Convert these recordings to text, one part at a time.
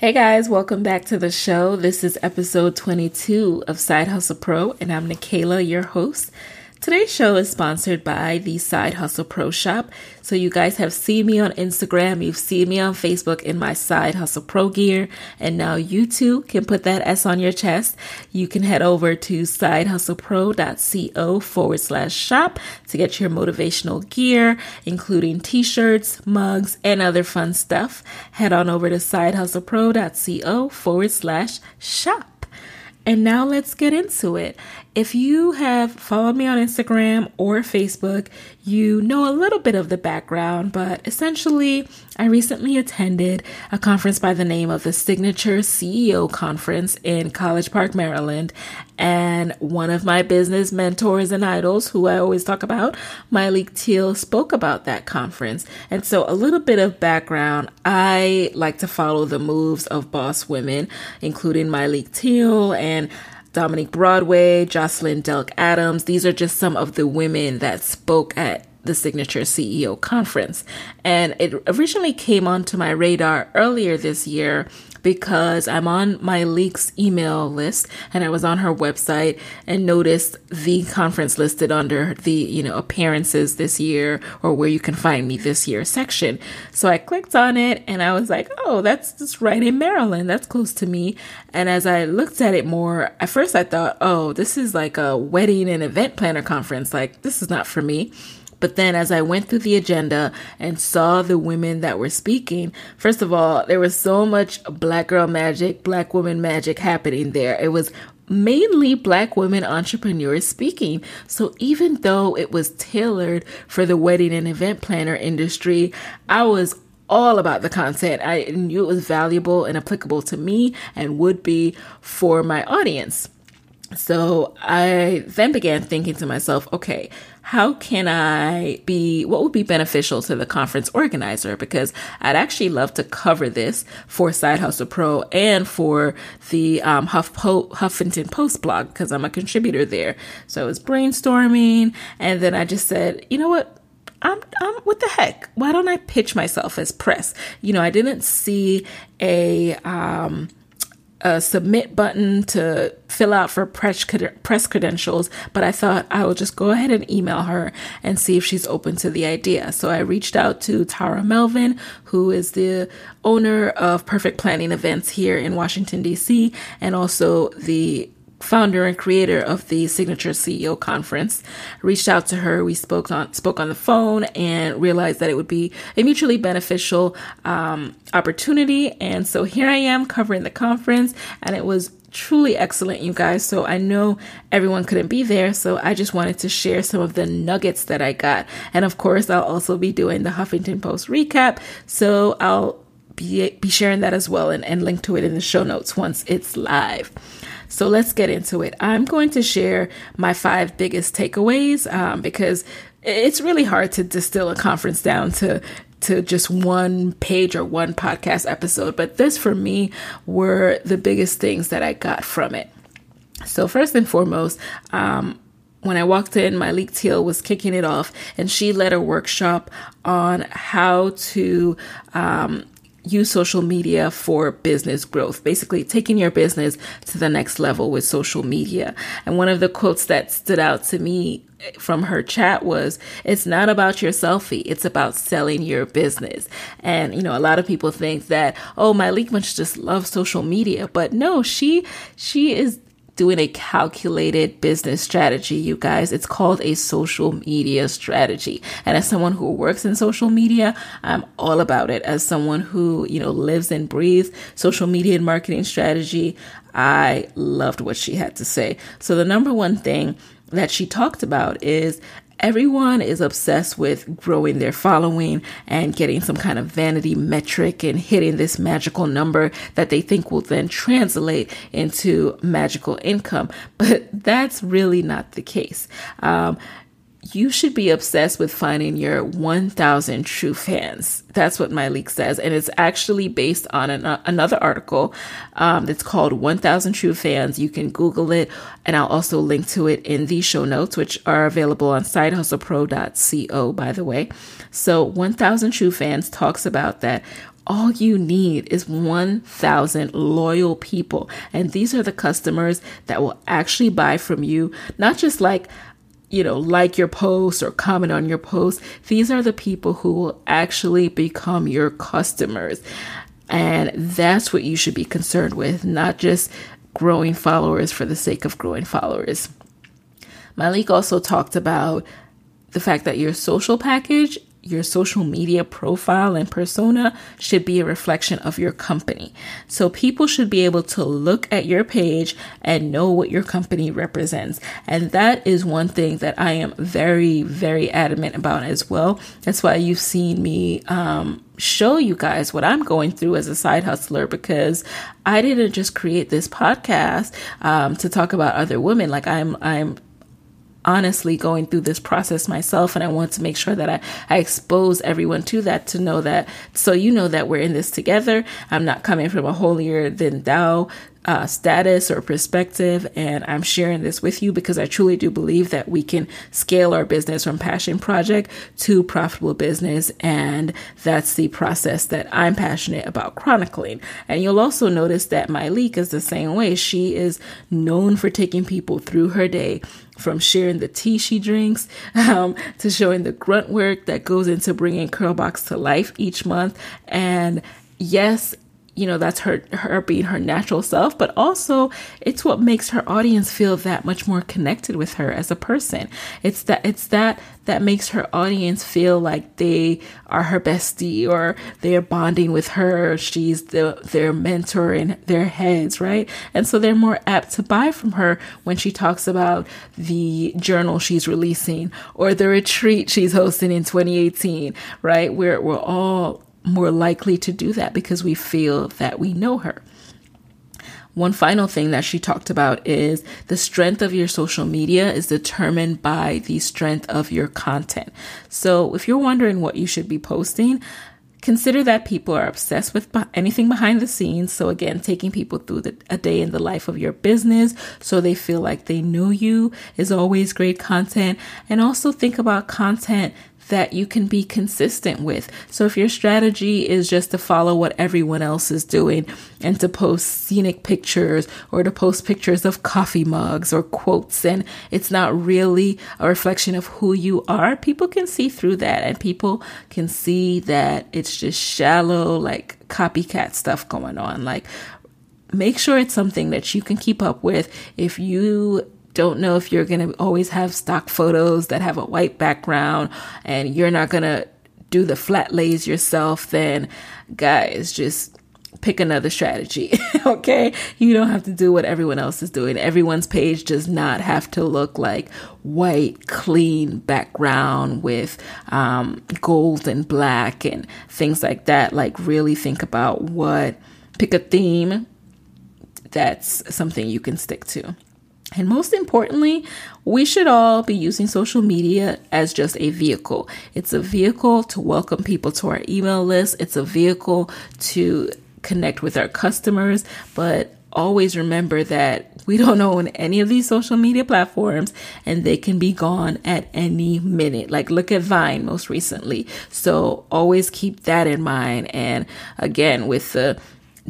Hey guys, welcome back to the show. This is episode 22 of Side Hustle Pro, and I'm Nicaila, your host. Today's show is sponsored by the Side Hustle Pro Shop. So, you guys have seen me on Instagram, you've seen me on Facebook in my Side Hustle Pro gear, and now you too can put that S on your chest. You can head over to sidehustlepro.co forward slash shop to get your motivational gear, including t shirts, mugs, and other fun stuff. Head on over to sidehustlepro.co forward slash shop. And now let's get into it. If you have followed me on Instagram or Facebook, you know a little bit of the background, but essentially, I recently attended a conference by the name of the Signature CEO Conference in College Park, Maryland. And one of my business mentors and idols, who I always talk about, Myleik Teele, spoke about that conference. And so, a little bit of background I like to follow the moves of boss women, including Myleik Teele and Dominique Broadway, Jocelyn Delk Adams. These are just some of the women that spoke at the Signature CEO conference. And it originally came onto my radar earlier this year because I'm on Myleik's email list and I was on her website and noticed the conference listed under the, you know, appearances this year or where you can find me this year section. So I clicked on it and I was like, oh, that's just right in Maryland. That's close to me. And as I looked at it more, at first I thought, oh, this is like a wedding and event planner conference. Like, this is not for me. But then as I went through the agenda and saw the women that were speaking, first of all, there was so much black girl magic, black woman magic happening there. It was mainly black women entrepreneurs speaking. So even though it was tailored for the wedding and event planner industry, I was all about the content. I knew it was valuable and applicable to me and would be for my audience. So I then began thinking to myself, okay, how can I be, what would be beneficial to the conference organizer? Because I'd actually love to cover this for Side Hustle Pro and for the um, Huff po- Huffington Post blog because I'm a contributor there. So I was brainstorming and then I just said, you know what? I'm, I'm, what the heck? Why don't I pitch myself as press? You know, I didn't see a, um, a submit button to fill out for press, press credentials, but I thought I will just go ahead and email her and see if she's open to the idea. So I reached out to Tara Melvin, who is the owner of Perfect Planning Events here in Washington, D.C., and also the founder and creator of the Signature CEO conference, reached out to her. We spoke on spoke on the phone and realized that it would be a mutually beneficial um, opportunity. And so here I am covering the conference, and it was truly excellent, you guys. So I know everyone couldn't be there, so I just wanted to share some of the nuggets that I got. And of course, I'll also be doing the Huffington Post recap. So I'll be, be sharing that as well and, and link to it in the show notes once it's live. So let's get into it. I'm going to share my five biggest takeaways um, because it's really hard to distill a conference down to to just one page or one podcast episode, but this for me were the biggest things that I got from it. So first and foremost, um, when I walked in, Myleik Teele was kicking it off, and she led a workshop on how to um, use social media for business growth, basically taking your business to the next level with social media. And one of the quotes that stood out to me eh, from her chat was it's not about your selfie it's about selling your business and you know a lot of people think that oh Myleik must just love social media but no she she is doing a calculated business strategy, you guys. It's called a social media strategy. And as someone who works in social media, I'm all about it. As someone who, you know, lives and breathes social media and marketing strategy, I loved what she had to say. So the number one thing that she talked about is everyone is obsessed with growing their following and getting some kind of vanity metric and hitting this magical number that they think will then translate into magical income. But that's really not the case. Um, you should be obsessed with finding your 1000 true fans. That's what Myleik says. And it's actually based on an, uh, another article um, that's called 1000 True Fans. You can Google it, and I'll also link to it in the show notes, which are available on sidehustlepro.co, by the way. So, 1000 True Fans talks about that all you need is 1,000 loyal people. And these are the customers that will actually buy from you, not just like, you know, like your post or comment on your post. These are the people who will actually become your customers. And that's what you should be concerned with, not just growing followers for the sake of growing followers. Myleik also talked about the fact that your social package your social media profile and persona should be a reflection of your company. So people should be able to look at your page and know what your company represents. And that is one thing that I am very, very adamant about as well. That's why you've seen me, um, show you guys what I'm going through as a side hustler because I didn't just create this podcast um, to talk about other women. Like I'm, I'm honestly going through this process myself and I want to make sure that I, I expose everyone to that to know that so you know that we're in this together. I'm not coming from a holier than thou uh, status or perspective, and I'm sharing this with you because I truly do believe that we can scale our business from passion project to profitable business, and that's the process that I'm passionate about chronicling. And you'll also notice that Myleik is the same way. She is known for taking people through her day from sharing the tea she drinks um, to showing the grunt work that goes into bringing Curlbox to life each month. And yes, you know that's her her being her natural self but also it's what makes her audience feel that much more connected with her as a person. It's that it's that that makes her audience feel like they are her bestie or they're bonding with her. She's the their mentor in their heads right? And so they're more apt to buy from her when she talks about the journal she's releasing or the retreat she's hosting in 2018 right? We're we're all more likely to do that because we feel that we know her. One final thing that she talked about is the strength of your social media is determined by the strength of your content. So if you're wondering what you should be posting, consider that people are obsessed with anything behind the scenes. So again, taking people through the, a day in the life of your business so they feel like they know you is always great content. And also think about content that you can be consistent with. So if your strategy is just to follow what everyone else is doing and to post scenic pictures or to post pictures of coffee mugs or quotes and it's not really a reflection of who you are, people can see through that and people can see that it's just shallow, like copycat stuff going on. Like, make sure it's something that you can keep up with. If you don't know if you're going to always have stock photos that have a white background and you're not going to do the flat lays yourself, then guys, just pick another strategy. okay. You don't have to do what everyone else is doing. Everyone's page does not have to look like white, clean background with um, gold and black and things like that. Like, really think about what, pick a theme that's something you can stick to. And most importantly, we should all be using social media as just a vehicle. It's a vehicle to welcome people to our email list, it's a vehicle to connect with our customers, but always remember that we don't own any of these social media platforms and they can be gone at any minute. Like look at Vine most recently. So always keep that in mind. And again, with the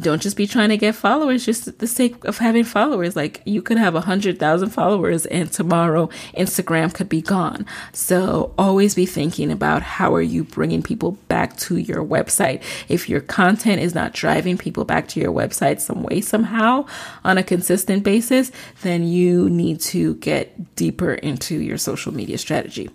don't just be trying to get followers just the sake of having followers. Like you could have a hundred thousand followers and tomorrow Instagram could be gone. So always be thinking about how are you bringing people back to your website. If your content is not driving people back to your website some way, somehow on a consistent basis, then you need to get deeper into your social media strategy.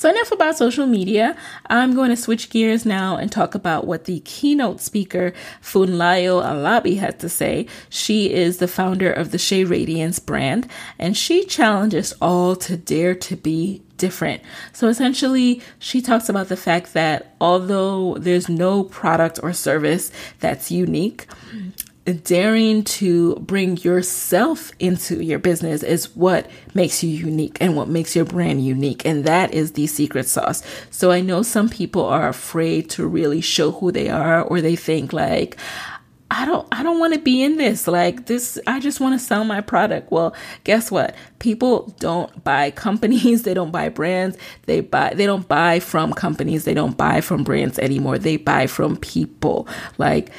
So, enough about social media. I'm going to switch gears now and talk about what the keynote speaker, Funlayo Alabi, had to say. She is the founder of the Shea Radiance brand, and she challenges all to dare to be different. So essentially, she talks about the fact that although there's no product or service that's unique, daring to bring yourself into your business is what makes you unique and what makes your brand unique. And that is the secret sauce. So I know some people are afraid to really show who they are, or they think like, I don't I don't want to be in this. Like this I just want to sell my product. Well, guess what? People don't buy companies, they don't buy brands. They buy they don't buy from companies, they don't buy from brands anymore. They buy from people. Like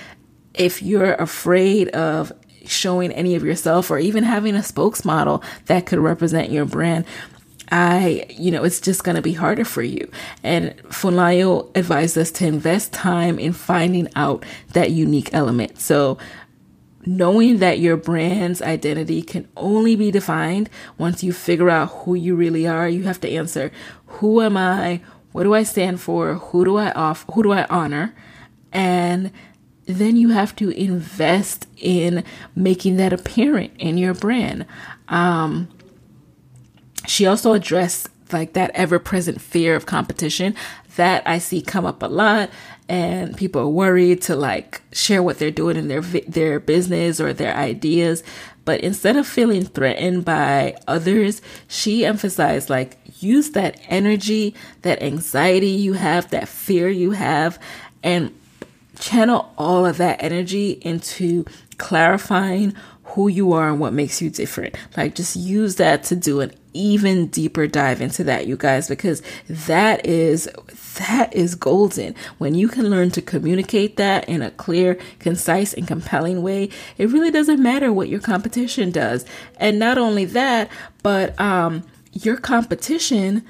if you're afraid of showing any of yourself or even having a spokesmodel that could represent your brand, I, you know, it's just going to be harder for you. And Funlayo advised us to invest time in finding out that unique element. So, knowing that your brand's identity can only be defined once you figure out who you really are, you have to answer, who am I? What do I stand for? Who do I off? Who do I honor? And then you have to invest in making that apparent in your brand. Um, she also addressed like that ever present fear of competition that I see come up a lot and people are worried to like share what they're doing in their their business or their ideas but instead of feeling threatened by others she emphasized like use that energy that anxiety you have that fear you have and channel all of that energy into clarifying who you are and what makes you different. Like just use that to do an even deeper dive into that, you guys, because that is that is golden. When you can learn to communicate that in a clear, concise, and compelling way, it really doesn't matter what your competition does. And not only that, but um your competition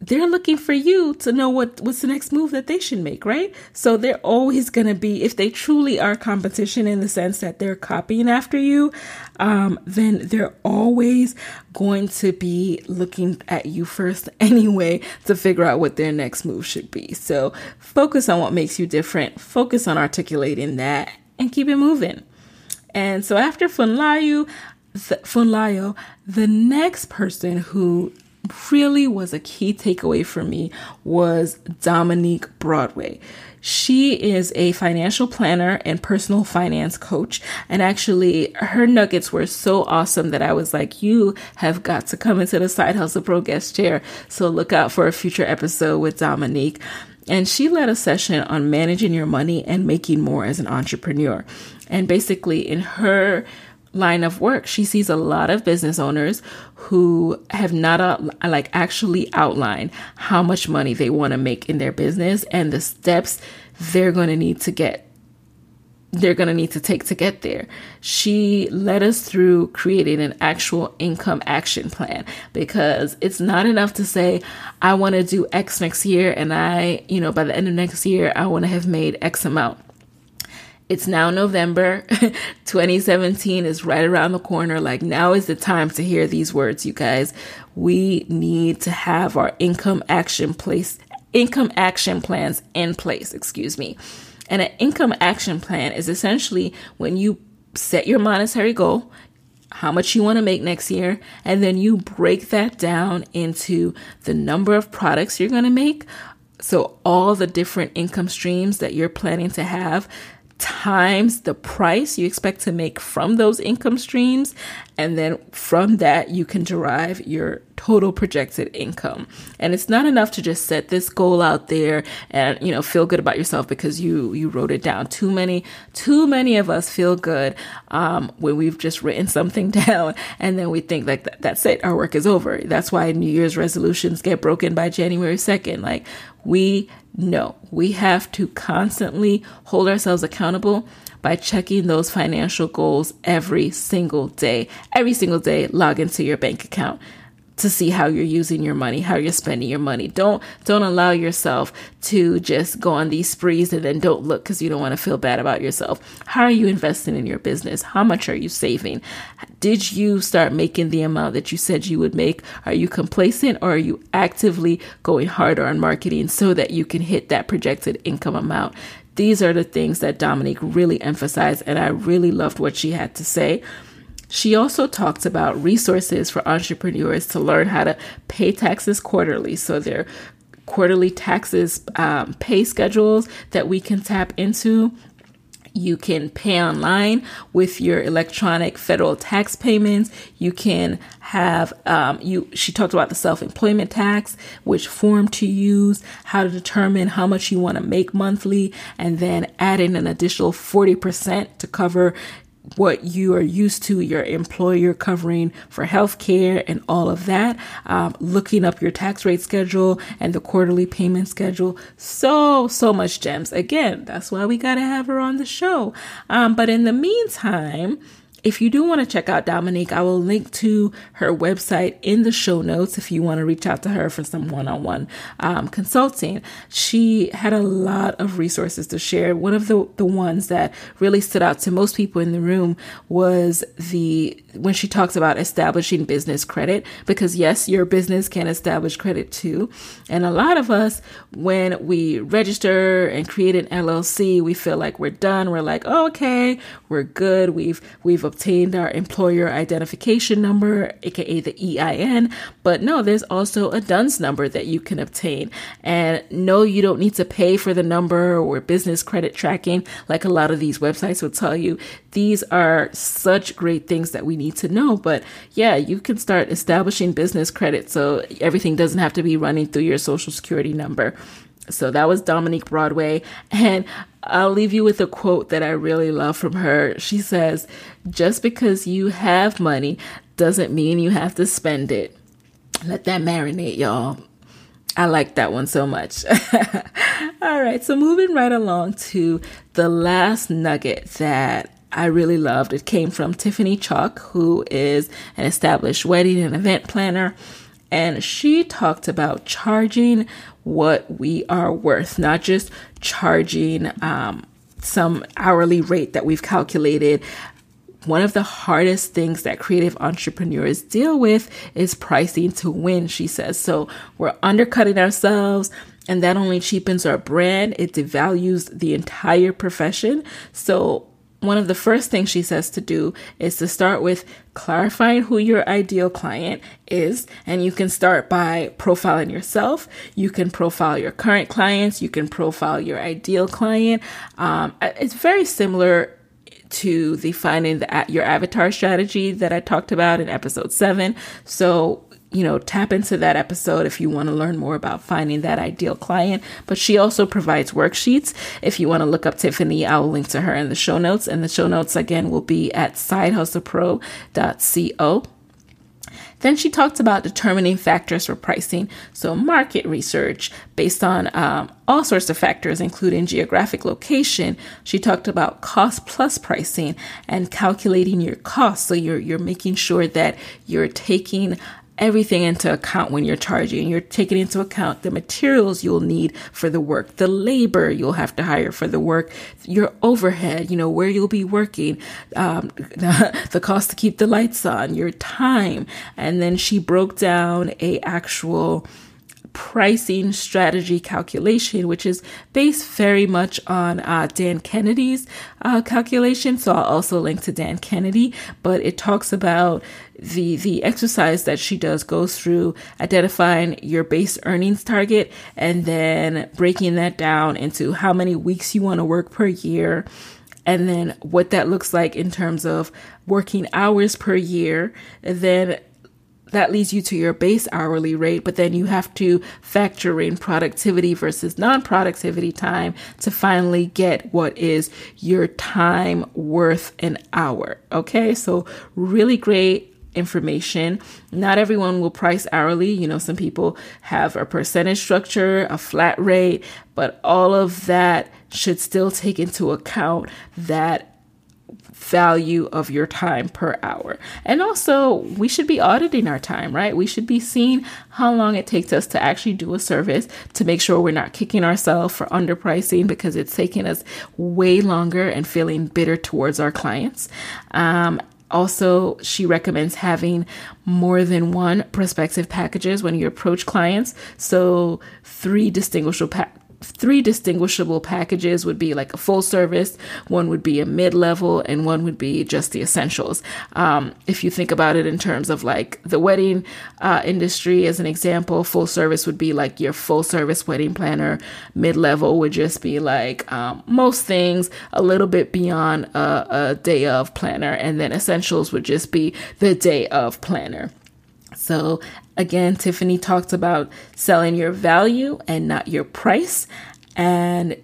they're looking for you to know what what's the next move that they should make, right? So they're always going to be if they truly are competition in the sense that they're copying after you, um, then they're always going to be looking at you first anyway to figure out what their next move should be. So focus on what makes you different. Focus on articulating that and keep it moving. And so after Funlayo, the, Funlayo, the next person who really was a key takeaway for me was Dominique Broadway. She is a financial planner and personal finance coach. And actually, her nuggets were so awesome that I was like, you have got to come into the Side Hustle Pro guest chair. So look out for a future episode with Dominique. And she led a session on managing your money and making more as an entrepreneur. And basically, in her line of work. She sees a lot of business owners who have not uh, like actually outlined how much money they want to make in their business and the steps they're going to need to get they're going to need to take to get there. She led us through creating an actual income action plan because it's not enough to say, I want to do X next year and I, you know, by the end of next year, I want to have made X amount. It's now November. 2017 is right around the corner. Like, now is the time to hear these words, you guys. We need to have our income action place, income action plans in place, excuse me. And an income action plan is essentially when you set your monetary goal, how much you want to make next year, and then you break that down into the number of products you're going to make. So, all the different income streams that you're planning to have times the price you expect to make from those income streams. And then from that, you can derive your total projected income. And it's not enough to just set this goal out there and, you know, feel good about yourself because you, you wrote it down. Too many, too many of us feel good, um, when we've just written something down and then we think like that's it. Our work is over. That's why New Year's resolutions get broken by January 2nd. Like we no, we have to constantly hold ourselves accountable by checking those financial goals every single day. Every single day, log into your bank account. To see how you're using your money, how you're spending your money. Don't don't allow yourself to just go on these sprees and then don't look cuz you don't want to feel bad about yourself. How are you investing in your business? How much are you saving? Did you start making the amount that you said you would make? Are you complacent or are you actively going harder on marketing so that you can hit that projected income amount? These are the things that Dominique really emphasized and I really loved what she had to say. She also talks about resources for entrepreneurs to learn how to pay taxes quarterly. So their quarterly taxes um, pay schedules that we can tap into. You can pay online with your electronic federal tax payments. You can have um, you. She talked about the self-employment tax, which form to use, how to determine how much you want to make monthly, and then add in an additional forty percent to cover what you are used to your employer covering for healthcare and all of that, um, looking up your tax rate schedule and the quarterly payment schedule. So, so much gems. Again, that's why we got to have her on the show. Um, but in the meantime, if you do want to check out Dominique, I will link to her website in the show notes if you want to reach out to her for some one on one consulting. She had a lot of resources to share. One of the, the ones that really stood out to most people in the room was the when she talks about establishing business credit, because yes, your business can establish credit too. And a lot of us, when we register and create an LLC, we feel like we're done. We're like, oh, okay, we're good. We've we've obtained our employer identification number, aka the EIN. But no, there's also a DUNS number that you can obtain. And no, you don't need to pay for the number or business credit tracking like a lot of these websites will tell you. These are such great things that we need to know. But yeah, you can start establishing business credit so everything doesn't have to be running through your social security number. So that was Dominique Broadway. And I'll leave you with a quote that I really love from her. She says, Just because you have money doesn't mean you have to spend it. Let that marinate, y'all. I like that one so much. All right, so moving right along to the last nugget that I really loved. It came from Tiffany Chalk, who is an established wedding and event planner. And she talked about charging what we are worth, not just charging um, some hourly rate that we've calculated. One of the hardest things that creative entrepreneurs deal with is pricing to win, she says. So we're undercutting ourselves and that only cheapens our brand. It devalues the entire profession. So one of the first things she says to do is to start with clarifying who your ideal client is. And you can start by profiling yourself. You can profile your current clients. You can profile your ideal client. Um, it's very similar to the finding the, your avatar strategy that I talked about in episode seven. So you know, tap into that episode if you want to learn more about finding that ideal client. But she also provides worksheets. If you want to look up Tiffany, I'll link to her in the show notes. And the show notes again will be at sidehustlepro.co. Then she talked about determining factors for pricing. So, market research based on um, all sorts of factors, including geographic location. She talked about cost plus pricing and calculating your costs. So, you're, you're making sure that you're taking everything into account when you're charging. You're taking into account the materials you'll need for the work, the labor you'll have to hire for the work, your overhead, you know, where you'll be working, um, the cost to keep the lights on, your time. And then she broke down a actual pricing strategy calculation, which is based very much on uh, Dan Kennedy's uh, calculation. So I'll also link to Dan Kennedy, but it talks about the the exercise that she does goes through identifying your base earnings target and then breaking that down into how many weeks you want to work per year and then what that looks like in terms of working hours per year then that leads you to your base hourly rate, but then you have to factor in productivity versus non productivity time to finally get what is your time worth an hour. Okay, so really great information. Not everyone will price hourly. You know, some people have a percentage structure, a flat rate, but all of that should still take into account that value of your time per hour. And also, we should be auditing our time, right? We should be seeing how long it takes us to actually do a service to make sure we're not kicking ourselves for underpricing because it's taking us way longer and feeling bitter towards our clients. Um, also, she recommends having more than one prospective packages when you approach clients. So, three distinguishable pa- three distinguishable packages would be like a full service, one would be a mid level, and one would be just the essentials. Um, if you think about it in terms of like the wedding uh, industry, as an example, full service would be like your full service wedding planner, mid level would just be like um, most things a little bit beyond a, a day of planner, and then essentials would just be the day of planner. So, again, Tiffany talked about selling your value and not your price. And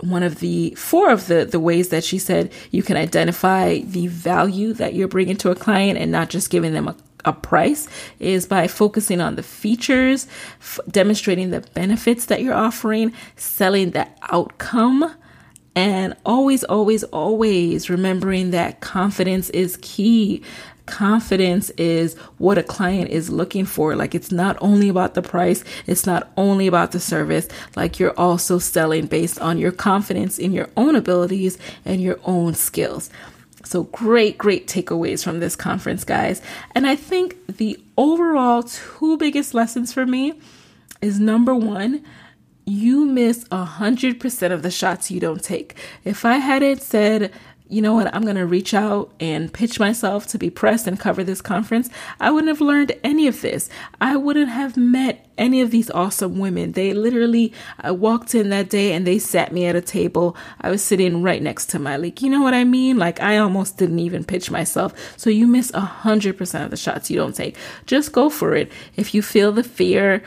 one of the four of the the ways that she said you can identify the value that you're bringing to a client and not just giving them a, a price is by focusing on the features, f- demonstrating the benefits that you're offering, selling the outcome, and always, always, always remembering that confidence is key confidence is what a client is looking for. Like it's not only about the price, it's not only about the service. Like you're also selling based on your confidence in your own abilities and your own skills. So great, great takeaways from this conference, guys. And I think the overall two biggest lessons for me is number one, you miss a hundred percent of the shots you don't take. If I hadn't said you know what, I'm going to reach out and pitch myself to be pressed and cover this conference, I wouldn't have learned any of this. I wouldn't have met any of these awesome women. They literally, I walked in that day and they sat me at a table. I was sitting right next to Myleik. You know what I mean? Like I almost didn't even pitch myself. So you miss a hundred percent of the shots you don't take. Just go for it. If you feel the fear,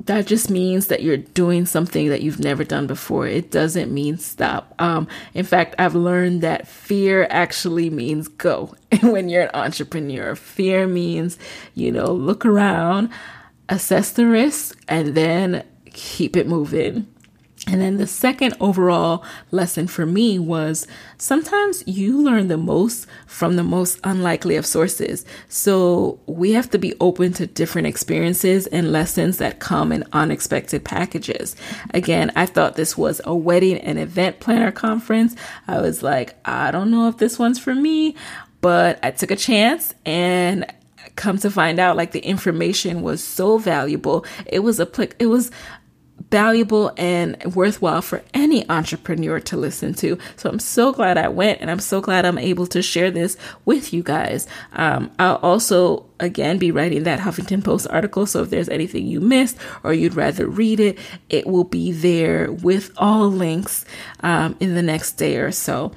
that just means that you're doing something that you've never done before. It doesn't mean stop. Um, in fact, I've learned that fear actually means go. And when you're an entrepreneur, fear means, you know, look around, assess the risk, and then keep it moving. And then the second overall lesson for me was sometimes you learn the most from the most unlikely of sources. So we have to be open to different experiences and lessons that come in unexpected packages. Again, I thought this was a wedding and event planner conference. I was like, I don't know if this one's for me, but I took a chance and come to find out like the information was so valuable it was a it was valuable and worthwhile for any entrepreneur to listen to. So I'm so glad I went and I'm so glad I'm able to share this with you guys. Um, I'll also, again, be writing that Huffington Post article. So if there's anything you missed or you'd rather read it, it will be there with all links um, in the next day or so.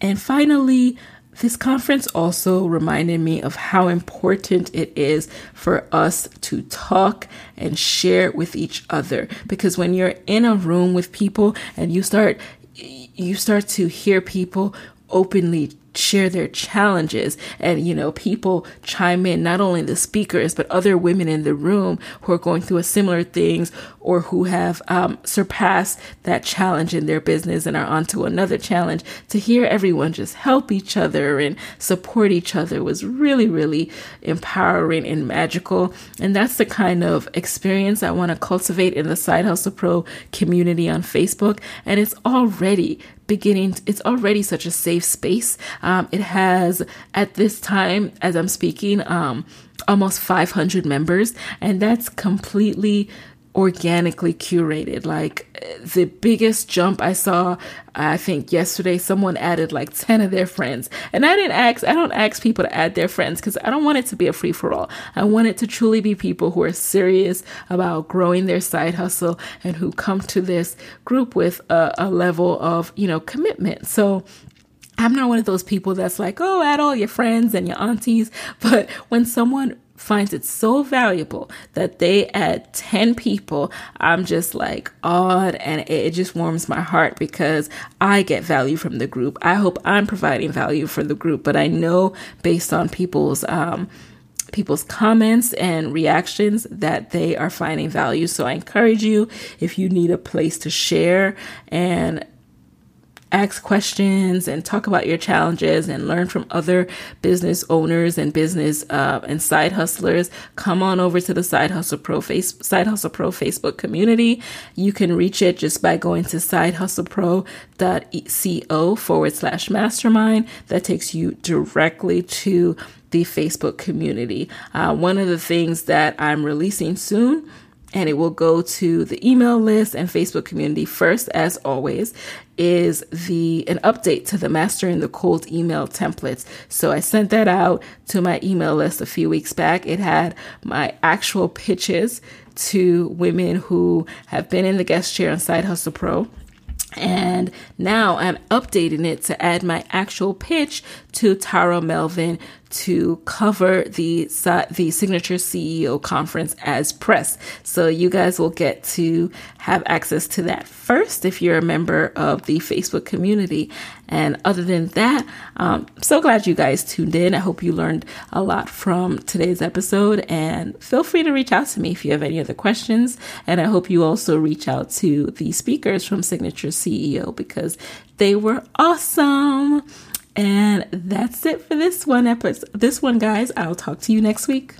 And finally, this conference also reminded me of how important it is for us to talk and share with each other. Because when you're in a room with people and you start you start to hear people openly share their challenges. And you know people chime in not only the speakers but other women in the room who are going through similar things or who have um, surpassed that challenge in their business and are onto another challenge. To hear everyone just help each other and support each other was really really empowering and magical. And that's the kind of experience i want to cultivate in the side hustle pro community on facebook. And it's already beginning it's already such a safe space. Um, it has at this time as i'm speaking um, almost 500 members and that's completely organically curated. Like the biggest jump I saw, I think yesterday, someone added like 10 of their friends. And I didn't ask, I don't ask people to add their friends because I don't want it to be a free for all. I want it to truly be people who are serious about growing their side hustle and who come to this group with a, a level of, you know, commitment. So, I'm not one of those people that's like, oh, add all your friends and your aunties. But when someone finds it so valuable that they add 10 people, I'm just like awed and it just warms my heart because I get value from the group. I hope I'm providing value for the group, but I know based on people's, um, people's comments and reactions that they are finding value. So I encourage you if you need a place to share and ask questions and talk about your challenges and learn from other business owners and business uh, and side hustlers, come on over to the Side Hustle Pro face Side Hustle Pro Facebook community. You can reach it just by going to sidehustlepro.co forward slash mastermind. That takes you directly to the Facebook community. Uh, one of the things that I'm releasing soon and it will go to the email list and Facebook community first, as always, is the an update to the mastering the cold email templates. So I sent that out to my email list a few weeks back. It had my actual pitches to women who have been in the guest chair on Side Hustle Pro and now I'm updating it to add my actual pitch to Tara Melvin to cover the the signature CEO conference as press. So you guys will get to have access to that first if you're a member of the Facebook community. And other than that, um, so glad you guys tuned in. I hope you learned a lot from today's episode. And feel free to reach out to me if you have any other questions. And I hope you also reach out to the speakers from Signature CEO because they were awesome. And that's it for this one episode. This one, guys. I'll talk to you next week.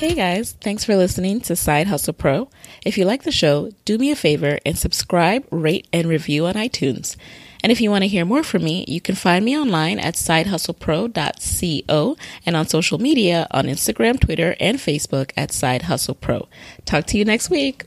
Hey guys, thanks for listening to Side Hustle Pro. If you like the show, do me a favor and subscribe, rate, and review on iTunes. And if you want to hear more from me, you can find me online at sidehustlepro.co and on social media on Instagram, Twitter, and Facebook at Side Hustle Pro. Talk to you next week.